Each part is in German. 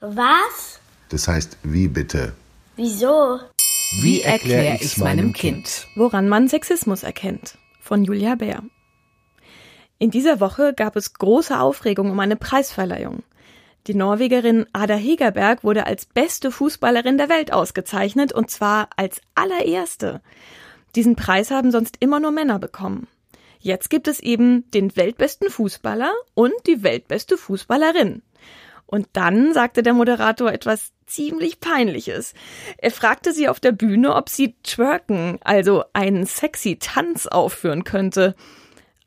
Was? Das heißt, wie bitte? Wieso? Wie erkläre ich meinem Kind? Woran man Sexismus erkennt. Von Julia Bär. In dieser Woche gab es große Aufregung um eine Preisverleihung. Die Norwegerin Ada Hegerberg wurde als beste Fußballerin der Welt ausgezeichnet und zwar als allererste. Diesen Preis haben sonst immer nur Männer bekommen. Jetzt gibt es eben den weltbesten Fußballer und die weltbeste Fußballerin. Und dann sagte der Moderator etwas ziemlich Peinliches. Er fragte sie auf der Bühne, ob sie twerken, also einen sexy Tanz aufführen könnte.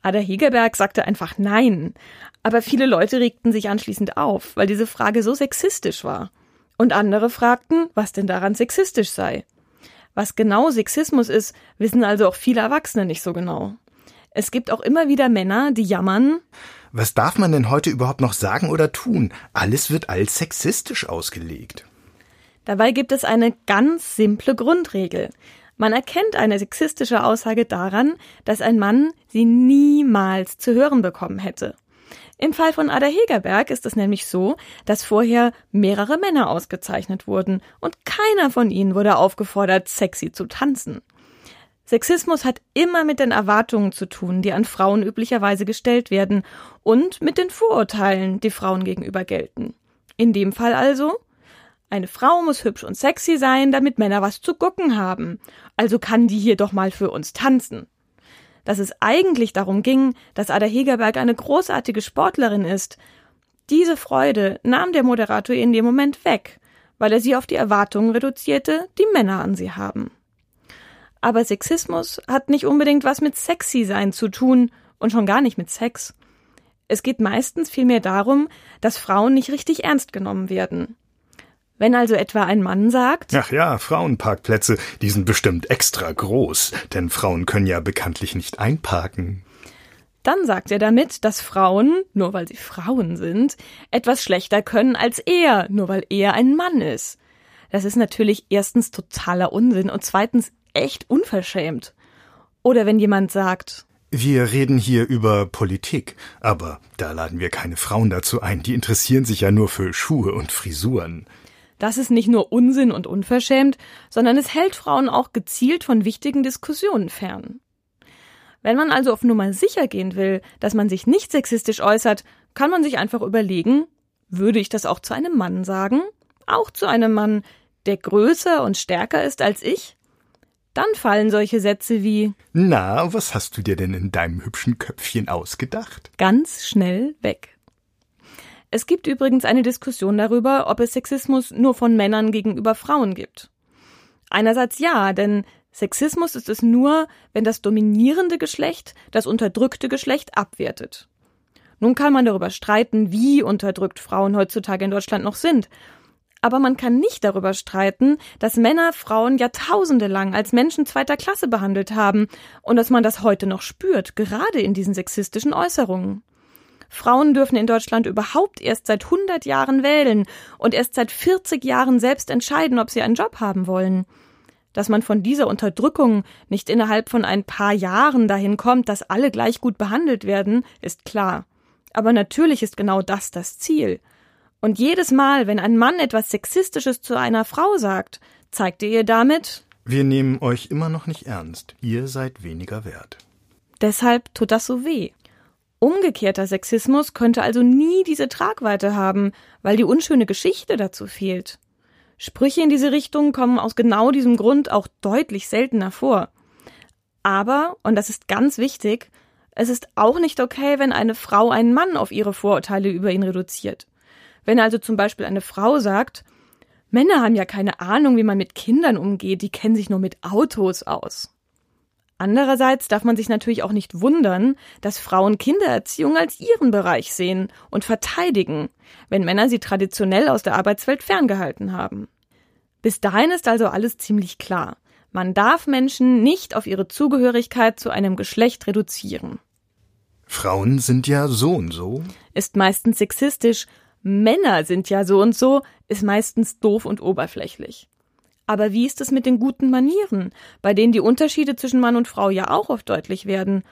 Ada Hegerberg sagte einfach nein. Aber viele Leute regten sich anschließend auf, weil diese Frage so sexistisch war. Und andere fragten, was denn daran sexistisch sei. Was genau Sexismus ist, wissen also auch viele Erwachsene nicht so genau. Es gibt auch immer wieder Männer, die jammern. Was darf man denn heute überhaupt noch sagen oder tun? Alles wird als sexistisch ausgelegt. Dabei gibt es eine ganz simple Grundregel. Man erkennt eine sexistische Aussage daran, dass ein Mann sie niemals zu hören bekommen hätte. Im Fall von Ada Hegerberg ist es nämlich so, dass vorher mehrere Männer ausgezeichnet wurden und keiner von ihnen wurde aufgefordert, sexy zu tanzen. Sexismus hat immer mit den Erwartungen zu tun, die an Frauen üblicherweise gestellt werden und mit den Vorurteilen, die Frauen gegenüber gelten. In dem Fall also, eine Frau muss hübsch und sexy sein, damit Männer was zu gucken haben. Also kann die hier doch mal für uns tanzen. Dass es eigentlich darum ging, dass Ada Hegerberg eine großartige Sportlerin ist. Diese Freude nahm der Moderator in dem Moment weg, weil er sie auf die Erwartungen reduzierte, die Männer an sie haben. Aber Sexismus hat nicht unbedingt was mit sexy sein zu tun und schon gar nicht mit Sex. Es geht meistens vielmehr darum, dass Frauen nicht richtig ernst genommen werden. Wenn also etwa ein Mann sagt, Ach ja, Frauenparkplätze, die sind bestimmt extra groß, denn Frauen können ja bekanntlich nicht einparken. Dann sagt er damit, dass Frauen, nur weil sie Frauen sind, etwas schlechter können als er, nur weil er ein Mann ist. Das ist natürlich erstens totaler Unsinn und zweitens echt unverschämt. Oder wenn jemand sagt, wir reden hier über Politik, aber da laden wir keine Frauen dazu ein, die interessieren sich ja nur für Schuhe und Frisuren. Das ist nicht nur Unsinn und unverschämt, sondern es hält Frauen auch gezielt von wichtigen Diskussionen fern. Wenn man also auf Nummer sicher gehen will, dass man sich nicht sexistisch äußert, kann man sich einfach überlegen, würde ich das auch zu einem Mann sagen? Auch zu einem Mann, der größer und stärker ist als ich? Dann fallen solche Sätze wie Na, was hast du dir denn in deinem hübschen Köpfchen ausgedacht? ganz schnell weg. Es gibt übrigens eine Diskussion darüber, ob es Sexismus nur von Männern gegenüber Frauen gibt. Einerseits ja, denn Sexismus ist es nur, wenn das dominierende Geschlecht das unterdrückte Geschlecht abwertet. Nun kann man darüber streiten, wie unterdrückt Frauen heutzutage in Deutschland noch sind aber man kann nicht darüber streiten, dass Männer Frauen Jahrtausende lang als Menschen zweiter Klasse behandelt haben und dass man das heute noch spürt, gerade in diesen sexistischen Äußerungen. Frauen dürfen in Deutschland überhaupt erst seit 100 Jahren wählen und erst seit 40 Jahren selbst entscheiden, ob sie einen Job haben wollen. Dass man von dieser Unterdrückung nicht innerhalb von ein paar Jahren dahin kommt, dass alle gleich gut behandelt werden, ist klar. Aber natürlich ist genau das das Ziel. Und jedes Mal, wenn ein Mann etwas Sexistisches zu einer Frau sagt, zeigt er ihr damit, Wir nehmen euch immer noch nicht ernst. Ihr seid weniger wert. deshalb tut das so weh. Umgekehrter Sexismus könnte also nie diese Tragweite haben, weil die unschöne Geschichte dazu fehlt. Sprüche in diese Richtung kommen aus genau diesem Grund auch deutlich seltener vor. Aber, und das ist ganz wichtig, es ist auch nicht okay, wenn eine Frau einen Mann auf ihre Vorurteile über ihn reduziert. Wenn also zum Beispiel eine Frau sagt, Männer haben ja keine Ahnung, wie man mit Kindern umgeht, die kennen sich nur mit Autos aus. Andererseits darf man sich natürlich auch nicht wundern, dass Frauen Kindererziehung als ihren Bereich sehen und verteidigen, wenn Männer sie traditionell aus der Arbeitswelt ferngehalten haben. Bis dahin ist also alles ziemlich klar. Man darf Menschen nicht auf ihre Zugehörigkeit zu einem Geschlecht reduzieren. Frauen sind ja so und so. Ist meistens sexistisch, Männer sind ja so und so, ist meistens doof und oberflächlich. Aber wie ist es mit den guten Manieren, bei denen die Unterschiede zwischen Mann und Frau ja auch oft deutlich werden?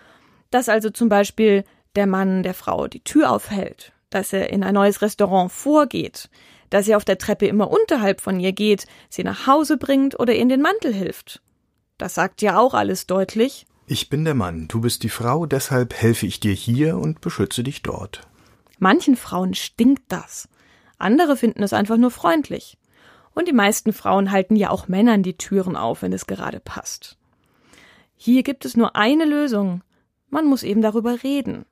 Dass also zum Beispiel der Mann der Frau die Tür aufhält, dass er in ein neues Restaurant vorgeht, dass er auf der Treppe immer unterhalb von ihr geht, sie nach Hause bringt oder ihr in den Mantel hilft. Das sagt ja auch alles deutlich. Ich bin der Mann, du bist die Frau, deshalb helfe ich dir hier und beschütze dich dort. Manchen Frauen stinkt das. Andere finden es einfach nur freundlich. Und die meisten Frauen halten ja auch Männern die Türen auf, wenn es gerade passt. Hier gibt es nur eine Lösung. Man muss eben darüber reden.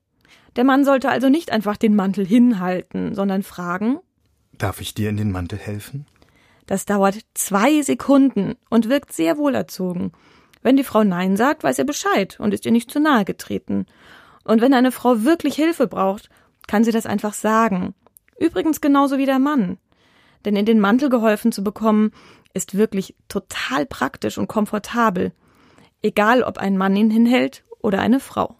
Der Mann sollte also nicht einfach den Mantel hinhalten, sondern fragen Darf ich dir in den Mantel helfen? Das dauert zwei Sekunden und wirkt sehr wohlerzogen. Wenn die Frau Nein sagt, weiß er Bescheid und ist ihr nicht zu nahe getreten. Und wenn eine Frau wirklich Hilfe braucht, kann sie das einfach sagen. Übrigens genauso wie der Mann. Denn in den Mantel geholfen zu bekommen, ist wirklich total praktisch und komfortabel. Egal ob ein Mann ihn hinhält oder eine Frau.